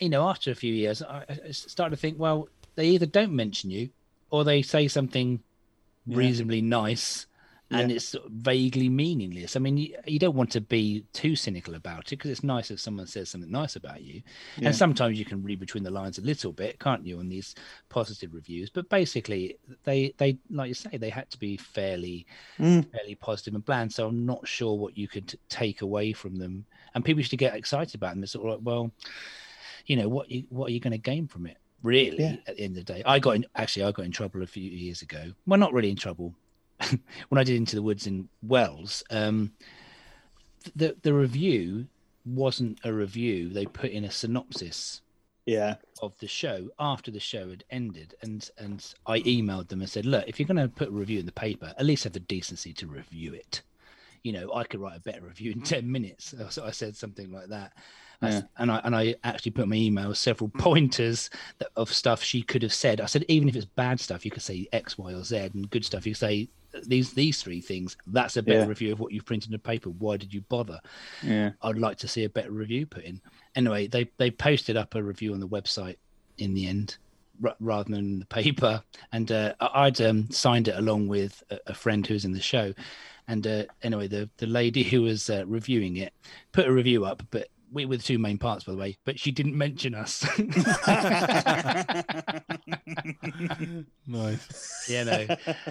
you know after a few years, I, started to think, well, they either don't mention you or they say something Yeah. reasonably nice. And Yeah. it's sort of vaguely meaningless. I mean, you, you don't want to be too cynical about it because it's nice if someone says something nice about you. Yeah. And sometimes you can read between the lines a little bit, can't you, on these positive reviews? But basically, they they like you say, they had to be fairly Mm. fairly positive and bland. So I'm not sure what you could take away from them. And people used to get excited about them. It's sort of like, well, you know, what you what are you going to gain from it? Really, Yeah. at the end of the day, I got in, actually I got in trouble a few years ago. Well, not really in trouble. when I did Into the Woods in Wells, um, the the review wasn't a review. They put in a synopsis Yeah. of the show after the show had ended and and I emailed them and said, look, if you're going to put a review in the paper, at least have the decency to review it. You know, I could write a better review in ten minutes. So I said something like that, Yeah. and I and I actually put in my email several pointers that, of stuff she could have said. I said even if it's bad stuff, you could say X, Y, or Z, and good stuff, you could say these these three things. That's a better Yeah. review of what you've printed in the paper. Why did you bother? Yeah. I'd like to see a better review put in. Anyway, they they posted up a review on the website in the end, r- rather than the paper, and uh, I'd um, signed it along with a, a friend who was in the show. And uh, anyway, the the lady who was uh, reviewing it put a review up, but we were the two main parts, by the way. But she didn't mention us. Nice. yeah, no.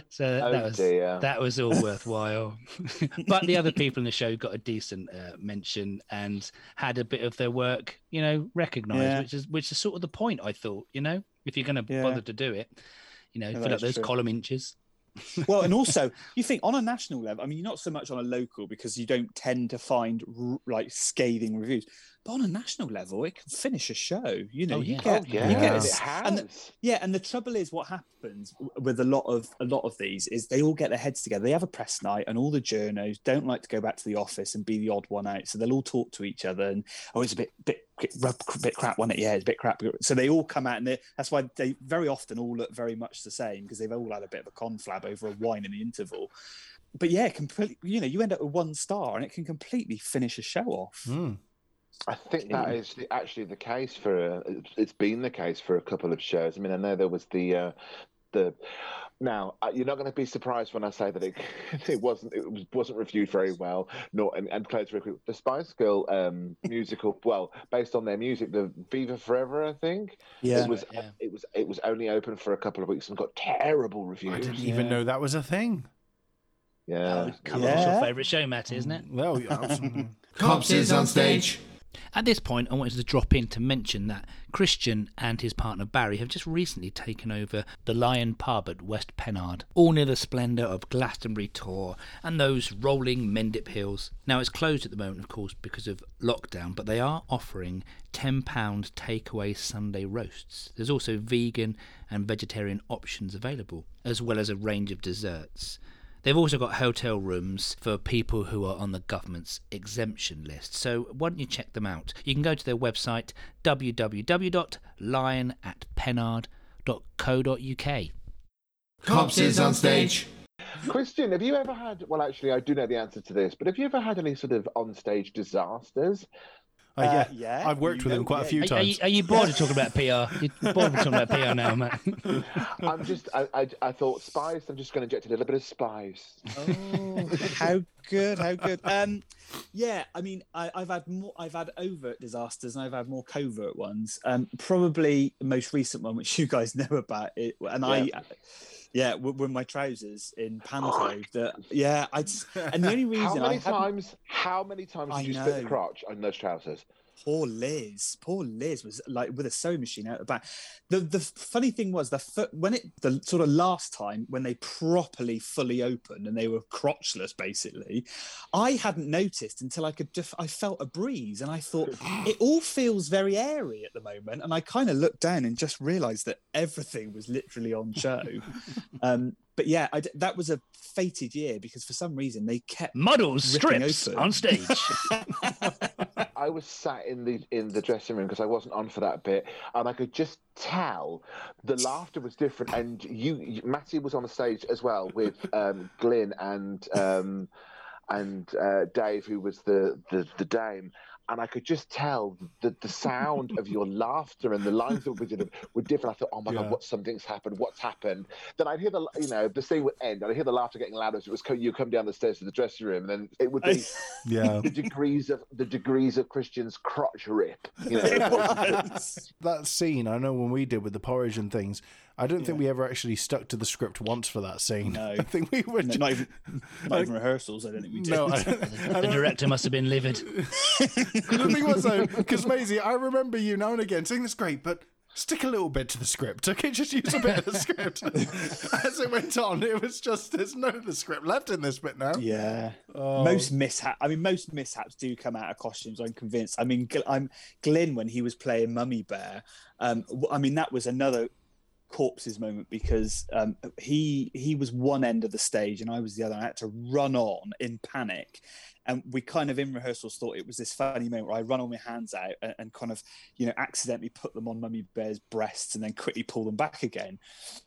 So Oh that was dear. that was all worthwhile. but the other people in the show got a decent uh, mention and had a bit of their work, you know, recognised, Yeah. which is which is sort of the point. I thought, you know, if you're going to Yeah. bother to do it, you know, Yeah, fill up those true. column inches. Well, and also you think on a national level. I mean, you're not so much on a local because you don't tend to find r- like scathing reviews. But on a national level, it can finish a show. You know, Oh, you yeah. get oh yeah, you get it this- has. and the- Yeah, and the trouble is, what happens with a lot of a lot of these is they all get their heads together. They have a press night, and all the journos don't like to go back to the office and be the odd one out. So they'll all talk to each other, and oh, it's a bit bit bit, bit crap, wasn't it? Yeah, it's a bit crap. So they all come out, and that's why they very often all look very much the same because they've all had a bit of a conflab over a wine in the interval. But yeah, completely. You know, you end up with one star, and it can completely finish a show off. Mm. I think that is the, actually the case for. Uh, it's- it's been the case for a couple of shows. I mean, I know there was the. Uh, the now uh, you're not going to be surprised when I say that it it wasn't it was, wasn't reviewed very well nor and, and close very quick. The Spice Girl um, musical, well, based on their music, the Viva Forever, I think Yeah, it was yeah. it was it was only open for a couple of weeks and got terrible reviews. I didn't even Yeah. know that was a thing. Yeah, Oh, come on, it's your favourite show, Matt, isn't it? Well, yeah, absolutely. Corpses on stage. At this point, I wanted to drop in to mention that Christian and his partner Barry have just recently taken over the Lion Pub at West Pennard, all near the splendour of Glastonbury Tor and those rolling Mendip Hills. Now, it's closed at the moment, of course, because of lockdown, but they are offering £10 takeaway Sunday roasts. There's also vegan and vegetarian options available, as well as a range of desserts. They've also got hotel rooms for people who are on the government's exemption list. So why don't you check them out? You can go to their website www.lionatpennard.co.uk. is on stage. Christian, have you ever had? Well, actually, I do know the answer to this, but have you ever had any sort of on-stage disasters? Uh, yeah. Uh, yeah, I've worked you with him know, quite a yeah, few Are, are, times. you, are you bored of talking about PR? You're bored of talking about PR now, Matt? I'm just, I, I, I thought spice. I'm just going to inject a little bit of spice. Oh, how good, how good. Um, yeah, I mean, I, I've had more, I've had overt disasters, and I've had more covert ones. Um, probably the most recent one, which you guys know about, it, and I, yeah, with, with my trousers in Panto. Oh, that, yeah, I, just- and the only reason How many haven't- times? How many times did you split the crotch on those trousers? Poor Liz, poor Liz was like with a sewing machine out the back. The the funny thing was the when it the sort of last time when they properly fully opened and they were crotchless basically, I hadn't noticed until I could just I felt a breeze and I thought it all feels very airy at the moment and I kind of looked down and just realised that everything was literally on show. um, but yeah, I d that was a fated year because for some reason they kept Ripping strips open. on stage. I was sat in the in the dressing room because I wasn't on for that bit, and I could just tell the laughter was different. And you, Matty was on the stage as well with um, Glyn and um, and uh, Dave, who was the, the the dame, and I could just tell that the sound of your laughter and the lines that we did were different. I thought, oh my Yeah. god, what something's happened? What's happened? Then I'd hear the you know the scene would end, and I would hear the laughter getting louder as it was you come down the stairs to the dressing room, and then it would be Yeah. the degrees of the degrees of Christian's crotch rip. You know? that scene, I know when we did with the porridge and things, I don't think we ever actually stuck to the script once for that scene. No. I think we were No, just, not even, not even rehearsals. I don't think we did. no. I, I The don't- director must have been livid. the thing was though, because Maisie, I remember you now and again saying that's great, but stick a little bit to the script. Okay, just use a bit of the script. As it went on, it was just there's none of the script left in this bit now. Yeah. Oh. Most mishap. I mean, most mishaps do come out of costumes. I'm convinced. I mean, I'm Glyn when he was playing Mummy Bear. Um, w- I mean, that was another corpses moment because um, he he was one end of the stage and I was the other. I had to run on in panic, and we kind of in rehearsals thought it was this funny moment where I run all my hands out and, and kind of you know accidentally put them on Mummy Bear's breasts and then quickly pull them back again.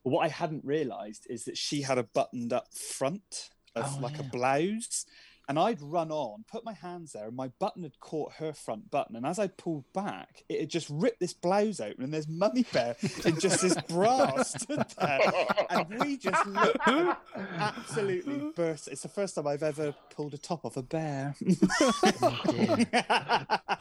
But what I hadn't realised is that she had a buttoned up front of Oh, like a blouse. And I'd run on, put my hands there, and my button had caught her front button. And as I pulled back, it had just ripped this blouse open, and there's Mummy Bear in just this bra stood there. And we just looked absolutely burst. It's the first time I've ever pulled a top off a bear.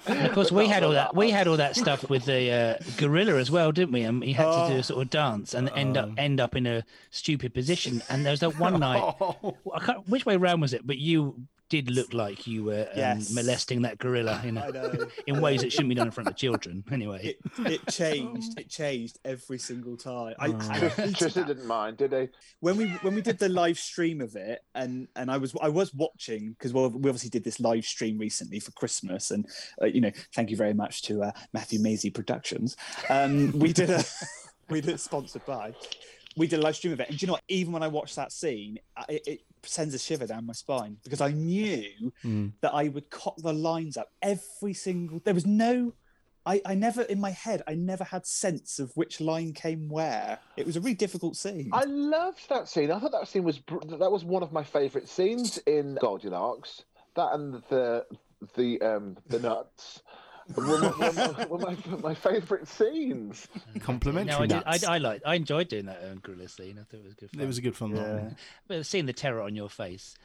Of course, we had all that. We had all that stuff with the uh, gorilla as well, didn't we? And he had to do a sort of dance and end up end up in a stupid position. And there was that one night. Oh, I can't, which way round was it? But you did look like you were um, Yes. molesting that gorilla, you I know, know. in ways that shouldn't be done in front of children. Anyway, It, it changed. It changed every single time. I, I Tris- hated Trista that. didn't mind, did he? when we when we did the live stream of it and and I was I was watching because well we obviously did this live stream recently for Christmas and uh, you know thank you very much to uh, Matthew Maisie Productions um we did a we did sponsored by we did a live stream of it and do you know what even when I watched that scene it, it sends a shiver down my spine because I knew Mm. that I would cock the lines up every single there was no I, I never in my head I never had sense of which line came where. It was a really difficult scene. I loved that scene. I thought that scene was that was one of my favourite scenes in Goldilocks. That and the the um the nuts were, my- were my, my, my favourite scenes. complimentary. no, I did. I, nuts. I liked. I enjoyed doing that um, gorilla scene. I thought it was good. Fun. It was a good fun. Yeah. Yeah. But seeing the terror on your face,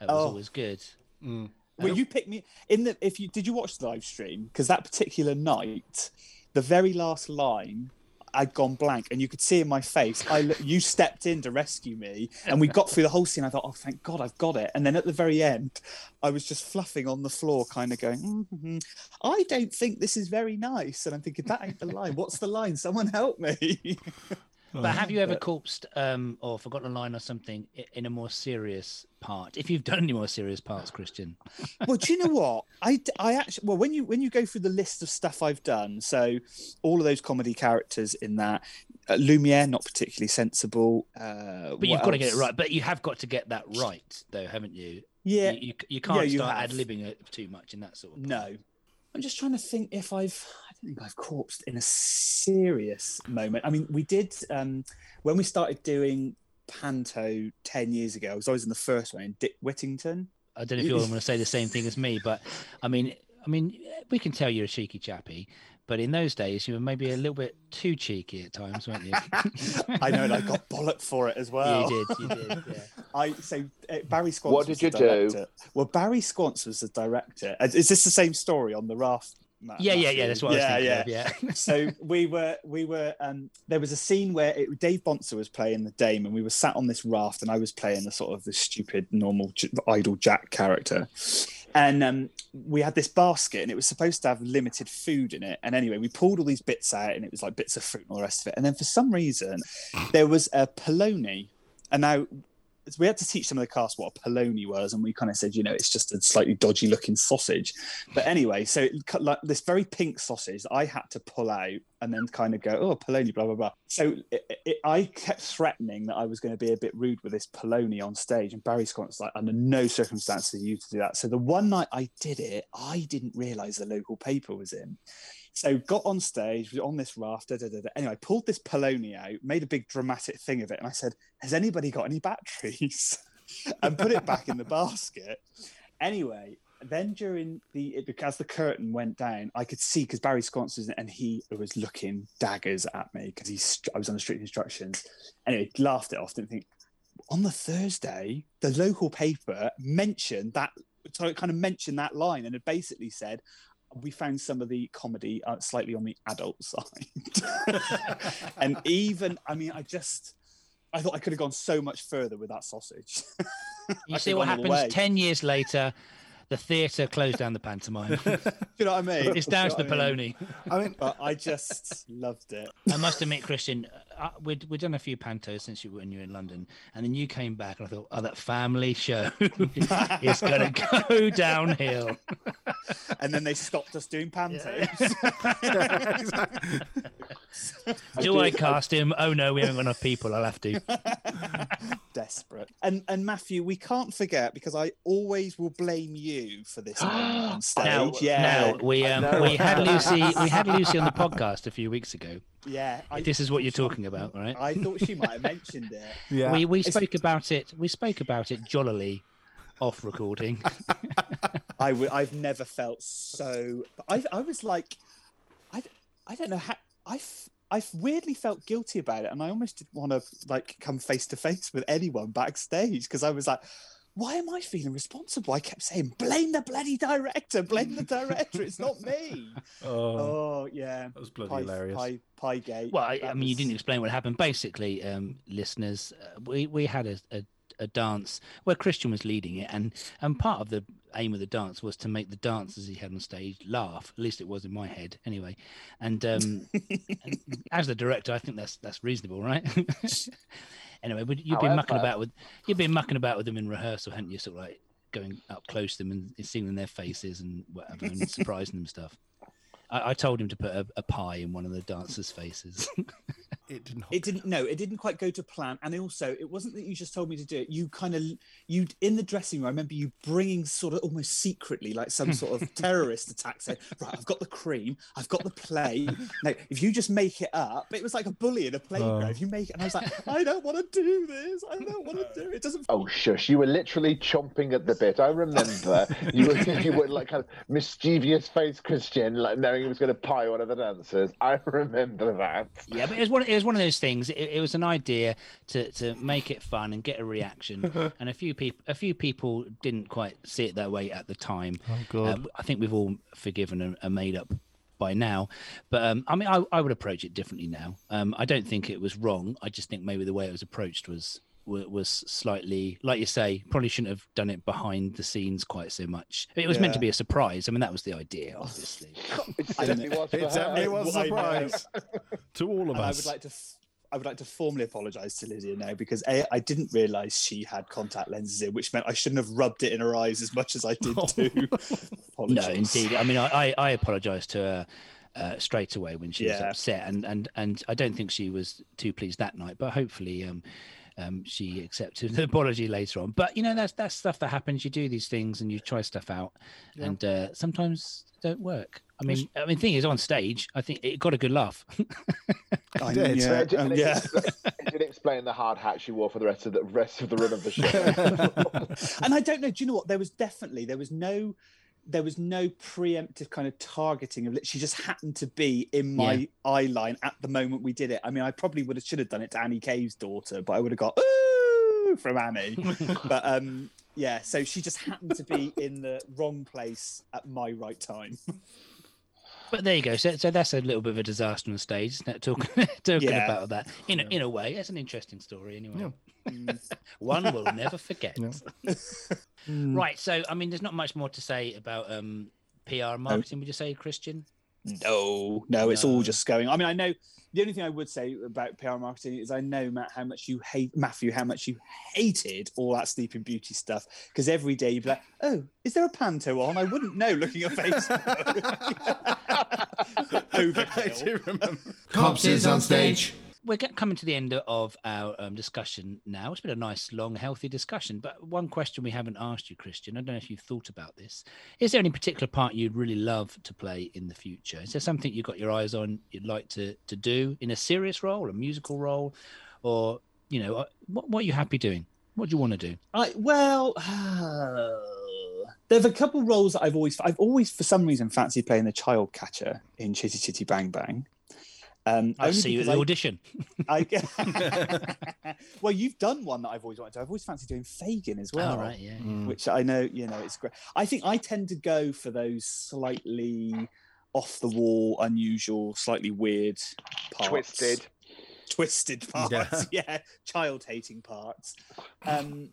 that was Oh. always good. Mm. Well, you picked me in the if you did you watch the live stream because that particular night, the very last line. I'd gone blank, and you could see in my face. I you stepped in to rescue me, and we got through the whole scene. I thought, "Oh, thank God, I've got it." And then at the very end, I was just fluffing on the floor, kind of going, mm "I don't think this is very nice." And I'm thinking, "That ain't the line. What's the line? Someone help me!" But have you ever corpsed um, or forgotten a line or something in a more serious part? If you've done any more serious parts, Christian. well, do you know what? I, I actually well when you when you go through the list of stuff I've done, so all of those comedy characters in that, uh, Lumiere not particularly sensible. Uh, But you've got to get it right. But you have got to get that right, though, haven't you? Yeah, You, you, you can't you start ad libbing it too much in that sort of. no. I'm just trying to think if I've. I don't think I've corpsed in a serious moment. I mean, we did um, when we started doing Panto ten years ago. I was always in the first one in Dick Whittington. I don't know if you're going to say the same thing as me, but I mean, I mean, we can tell you're a cheeky chappy, but in those days you were maybe a little bit too cheeky at times, weren't you? I know, and I got bollocked for it as well. you did, you did. Yeah. I so uh, Barry Squance. What was did the you do? director. Well, Barry Squance was the director. Is this the same story on the raft? Ma- Yeah, yeah, Matthew? yeah. That's what I was yeah, thinking yeah. of. Yeah. so we were we were um there was a scene where it, Dave Bonser was playing the dame and we were sat on this raft and I was playing the sort of the stupid normal idle Jack character and um we had this basket and it was supposed to have limited food in it and anyway we pulled all these bits out and it was like bits of fruit and all the rest of it and then for some reason there was a polony and now we had to teach some of the cast what a polony was, and we kind of said, you know, it's just a slightly dodgy looking sausage. But anyway, so it like this very pink sausage I had to pull out and then kind of go, oh, polony, blah blah blah. So it, it, I kept threatening that I was going to be a bit rude with this polony on stage, and Barry Scott's like, under no circumstances are you to do that. So the one night I did it, I didn't realise the local paper was in. So got on stage, was on this raft. Da, da, da. Anyway, pulled this polony out, made a big dramatic thing of it, and I said, "Has anybody got any batteries?" and put it back in the basket. Anyway, then during the it, because the curtain went down, I could see because Barry Sconce was and he was looking daggers at me because he's I was on the strict instructions. Anyway, laughed it off. Didn't think on the Thursday the local paper mentioned that so it kind of mentioned that line and it basically said we found some of the comedy uh, slightly on the adult side. And even i mean i just i thought i could have gone so much further with that sausage. You see what gone all the happens 10 years later, the theatre closed down the pantomime. Do you know what i mean it's down to the you know what I mean? polony. I mean, but i just loved it I must admit, Christian, uh, we'd, we'd done a few pantos since you when you were in London, and then you came back, and I thought, oh, that family show is going to go downhill. and then they stopped us doing pantos Do I cast him? Oh no, we haven't got enough people. I'll have to. Desperate and and matthew we can't forget because i always will blame you for this on stage Now, yeah now we um, we had Lucy we had Lucy on the podcast a few weeks ago. yeah I, This is what you're talking about, right? I thought she might have mentioned it yeah. We we spoke about it. We spoke about it jollily off recording. I w- I've never felt so. I I was like, I, I don't know how I f- I weirdly felt guilty about it, and I almost didn't want to like come face to face with anyone backstage because I was like. Why am I feeling responsible? I kept saying, blame the bloody director, blame the director. It's not me. oh, Oh, yeah. that was bloody Pie, hilarious. pie, pie gate. Well, I, That I mean, you didn't explain what happened. Basically, um, listeners, uh, we we had a, a a dance where Christian was leading it, and and part of the aim of the dance was to make the dancers he had on stage laugh. At least it was in my head, anyway. And, um, and as the director, I think that's that's reasonable, right? anyway, but you've been mucking about with you've been mucking about with them in rehearsal, hadn't you? Sort of like going up close to them and seeing in their faces and whatever, and surprising them stuff. I, I told him to put a, a pie in one of the dancers' faces. It didn't. it didn't no it didn't quite go to plan and also it wasn't that you just told me to do it you kind of you in the dressing room i remember you bringing sort of almost secretly like some sort of terrorist attack saying right i've got the cream i've got the play now if you just make it up it was like a bully in a playground Oh. if you make it and i was like i don't want to do this i don't want to do it it doesn't Oh shush! You were literally chomping at the bit. I remember you were you were like kind of mischievous face Christian, like knowing he was going to pie one of the dancers. I remember that. Yeah, but it was one. It was one of those things. It, it was an idea to to make it fun and get a reaction. and a few people, a few people didn't quite see it that way at the time. Oh god. Uh, I think we've all forgiven and, and made up by now. But um, I mean, I, I would approach it differently now. Um, I don't think it was wrong. I just think maybe the way it was approached was wa- was slightly, like you say, probably shouldn't have done it behind the scenes quite so much. It was meant to be a surprise. I mean, that was the idea, obviously. It I was. It for certainly her. was a I know. surprise to all of and I would like to. F- I would like to formally apologise to Lydia now because a, I didn't realise she had contact lenses in, which meant I shouldn't have rubbed it in her eyes as much as I did too. No, indeed. I mean, I I, I apologise to her uh, straight away when she was upset, and and and I don't think she was too pleased that night. But hopefully, um, um, she accepted the apology later on. But you know, that's that's stuff that happens. You do these things and you try stuff out, and uh, sometimes don't work. I mean, I mean, thing is, on stage, I think it got a good laugh. I, did. yeah, It did- um, yeah. did- it did explain the hard hat she wore for the rest of the rest of the run of the show. and I don't know. Do you know what? There was definitely there was no there was no preemptive kind of targeting of it. She just happened to be in my eye line at the moment we did it. I mean, I probably would have should have done it to Annie Cave's daughter, but I would have got ooh from Annie. but um yeah, so she just happened to be in the wrong place at my right time. But there you go. So, so that's a little bit of a disaster on stage, isn't it? Talking, talking Yeah. about that in a, in a way, it's an interesting story. Anyway, Mm. one will never forget. Yeah. right. So, I mean, there's not much more to say about um, PR and marketing. Would you say, Christian? No, no, it's all just going. I mean, I know the only thing I would say about PR marketing is I know Matt how much you hate Matthew, how much you hated all that Sleeping Beauty stuff because every day you'd be like, "Oh, is there a panto on?" I wouldn't know looking at Facebook. I Overkill. do remember. Corpses on stage. We're coming to the end of our um, discussion now. It's been a nice, long, healthy discussion. But one question we haven't asked you, Christian, I don't know if you've thought about this. Is there any particular part you'd really love to play in the future? Is there something you've got your eyes on you'd like to, to do in a serious role, a musical role, or, you know, uh, what, what are you happy doing? What do you want to do? I well, there's a couple roles that I've always, I've always for some reason fancied playing the child catcher in Chitty Chitty Bang Bang. Um, I'll only see you at the I- audition. I, well, you've done one that I've always wanted to. I've always fancied doing Fagin as well. All right, yeah. Mm. Which I know, you know, it's great. I think I tend to go for those slightly off the wall, unusual, slightly weird parts. Twisted. Twisted parts. Yeah, child hating parts. Um,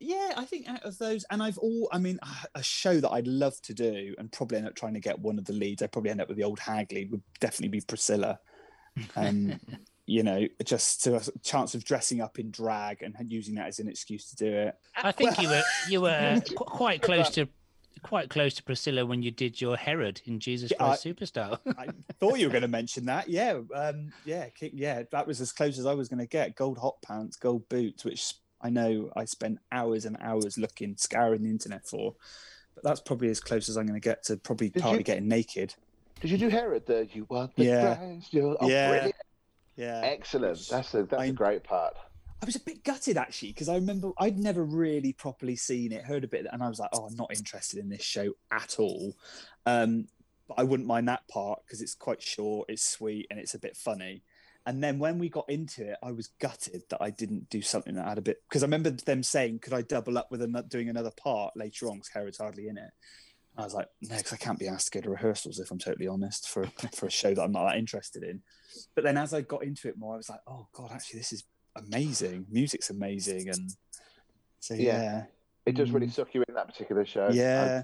yeah, I think out of those, and I've all, I mean, a show that I'd love to do and probably end up trying to get one of the leads. I'd probably end up with the old hag lead, would definitely be Priscilla. Um, you know, just to a chance of dressing up in drag and using that as an excuse to do it. I think you were you were qu- quite close to quite close to Priscilla when you did your Herod in Jesus Yeah, Christ Superstar. I thought you were going to mention that. Yeah, um, yeah, yeah. That was as close as I was going to get. Gold hot pants, gold boots, which I know I spent hours and hours looking, scouring the internet for. But that's probably as close as I'm going to get to probably Did partly you- getting naked. Did you do Herod? The you want the Yeah. You're- oh, Yeah. brilliant. Yeah, Excellent. That's a that's I- a great part. I was a bit gutted actually because I remember I'd never really properly seen it, heard a bit, and I was like, "Oh, I'm not interested in this show at all." Um, but I wouldn't mind that part because it's quite short, it's sweet, and it's a bit funny. And then when we got into it, I was gutted that I didn't do something that had a bit because I remember them saying, "Could I double up with another, doing another part later on?" Because Herod's hardly in it. I was like, "No, because I can't be asked to go to rehearsals if I'm totally honest for for a show that I'm not that interested in." But then as I got into it more, I was like, "Oh God, actually, this is amazing. Music's amazing, and so Yeah. yeah, It does really Mm. suck you in that particular show. yeah,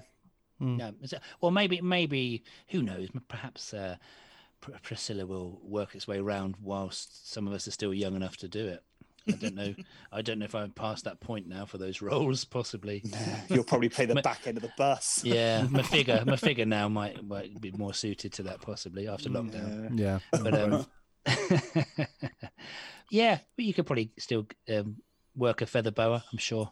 No, is it- well, maybe, maybe who knows? Perhaps uh, Pr- Priscilla will work its way around whilst some of us are still young enough to do it. I don't know. I don't know if I'm past that point now for those roles. Possibly. you'll probably play the Ma- back end of the bus. Yeah, my figure, my figure now might might be more suited to that possibly after lockdown. Yeah. Yeah. But um, yeah, but you could probably still um, work a feather boa. I'm sure.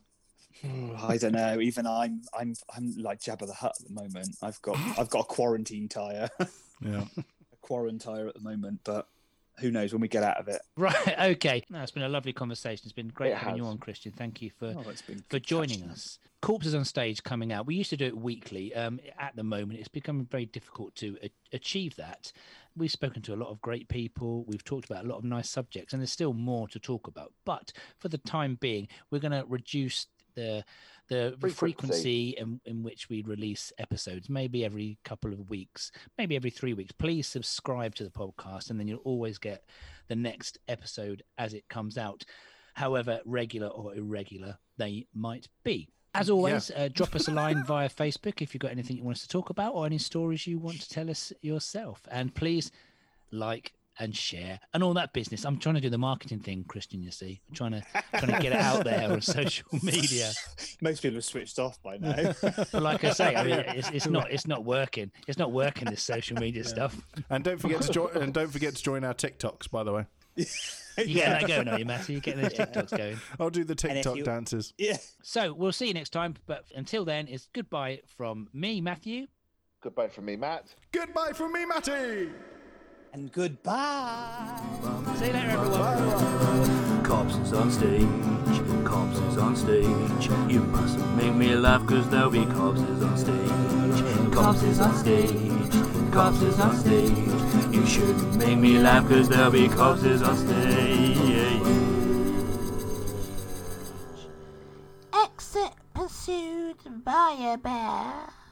I don't know. Even I'm, I'm, I'm like Jabba the Hutt at the moment. I've got, I've got a quarantine tire, Yeah. Quarantine at the moment. But who knows when we get out of it? Right. Okay. No, it's been a lovely conversation. It's been great It having you on, Christian. Thank you for Oh, for joining us. Corpses on Stage coming out. We used to do it weekly. Um, at the moment, it's becoming very difficult to a- achieve that. We've spoken to a lot of great people. We've talked about a lot of nice subjects, and there's still more to talk about. But for the time being, we're going to reduce the the Frequency. frequency in, in which we release episodes, maybe every couple of weeks, maybe every three weeks. Please subscribe to the podcast, and then you'll always get the next episode as it comes out however regular or irregular they might be. As always, uh, drop us a line via Facebook if you've got anything you want us to talk about or any stories you want to tell us yourself. And please like and share and all that business. I'm trying to do the marketing thing, Christian. You see, I'm trying to trying to get it out there on social media. Most people have switched off by now. But like I say, I mean, it's, it's not it's not working. It's not working. This social media stuff. And don't forget to join. And don't forget to join our TikToks, by the way. You getting that going, are you, Matthew? You getting those TikToks going? I'll do the TikTok you- dances. yeah. So we'll see you next time. But until then, it's goodbye from me, Matthew. Goodbye from me, Matt. Goodbye from me, Matty. And goodbye. See you later, everyone. Corpses on stage, corpses on stage. You mustn't make me laugh, cause there'll be corpses on stage. Corpses on stage, corpses on stage. You shouldn't make me laugh, cause there'll be corpses on stage. Exit pursued by a bear.